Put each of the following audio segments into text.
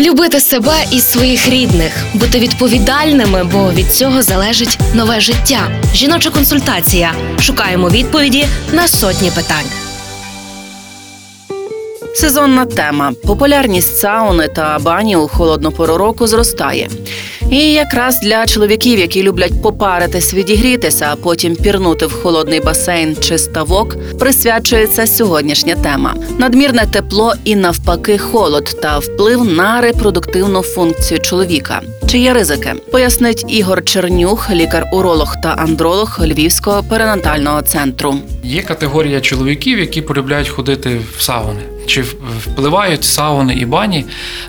Любити себе і своїх рідних, бути відповідальними, бо від цього залежить нове життя. Жіноча консультація. Шукаємо відповіді на сотні питань. Сезонна тема. Популярність сауни та бані у холодну пору року зростає. І якраз для чоловіків, які люблять попаритись, відігрітися, а потім пірнути в холодний басейн чи ставок, присвячується сьогоднішня тема: надмірне тепло і навпаки холод та вплив на репродуктивну функцію чоловіка. Чи є ризики? Пояснить Ігор Чернюх, лікар-уролог та андролог Львівського перинатального центру. Є категорія чоловіків, які полюбляють ходити в сауни. Чи впливають сауни і бані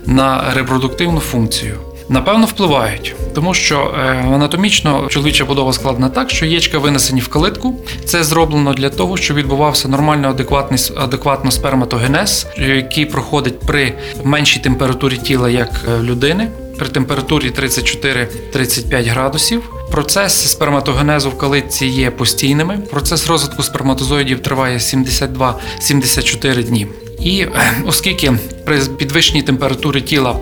на репродуктивну функцію? Напевно, впливають, тому що е, анатомічно чоловіча будова складена так, що яєчка винесені в калитку. Це зроблено для того, щоб відбувався нормально адекватний адекватно сперматогенез, який проходить при меншій температурі тіла, як е, людини, при температурі 34-35 градусів. Процес сперматогенезу в калитці є постійними. Процес розвитку сперматозоїдів триває 72-74 дні. І е, оскільки при підвищенні температури тіла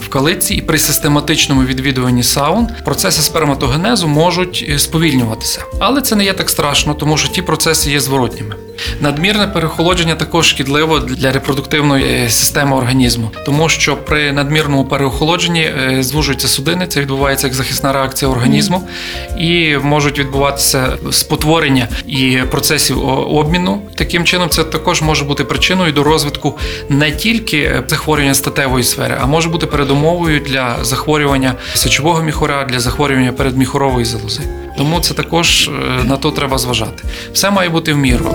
в калиці і при систематичному відвідуванні саун процеси сперматогенезу можуть е, сповільнюватися. Але це не є так страшно, тому що ті процеси є зворотніми. Надмірне переохолодження також шкідливо для репродуктивної е, системи організму, тому що при надмірному переохолодженні е, звужуються судини, це відбувається як захисна реакція організму, і можуть відбуватися спотворення і процесів обміну. Таким чином, це також може бути причиною до розвитку не тільки е, захворювання статевої сфери, а може бути передумовою для захворювання сечового міхура, для захворювання передміхурової залози. Тому це також на то треба зважати. Все має бути в міру.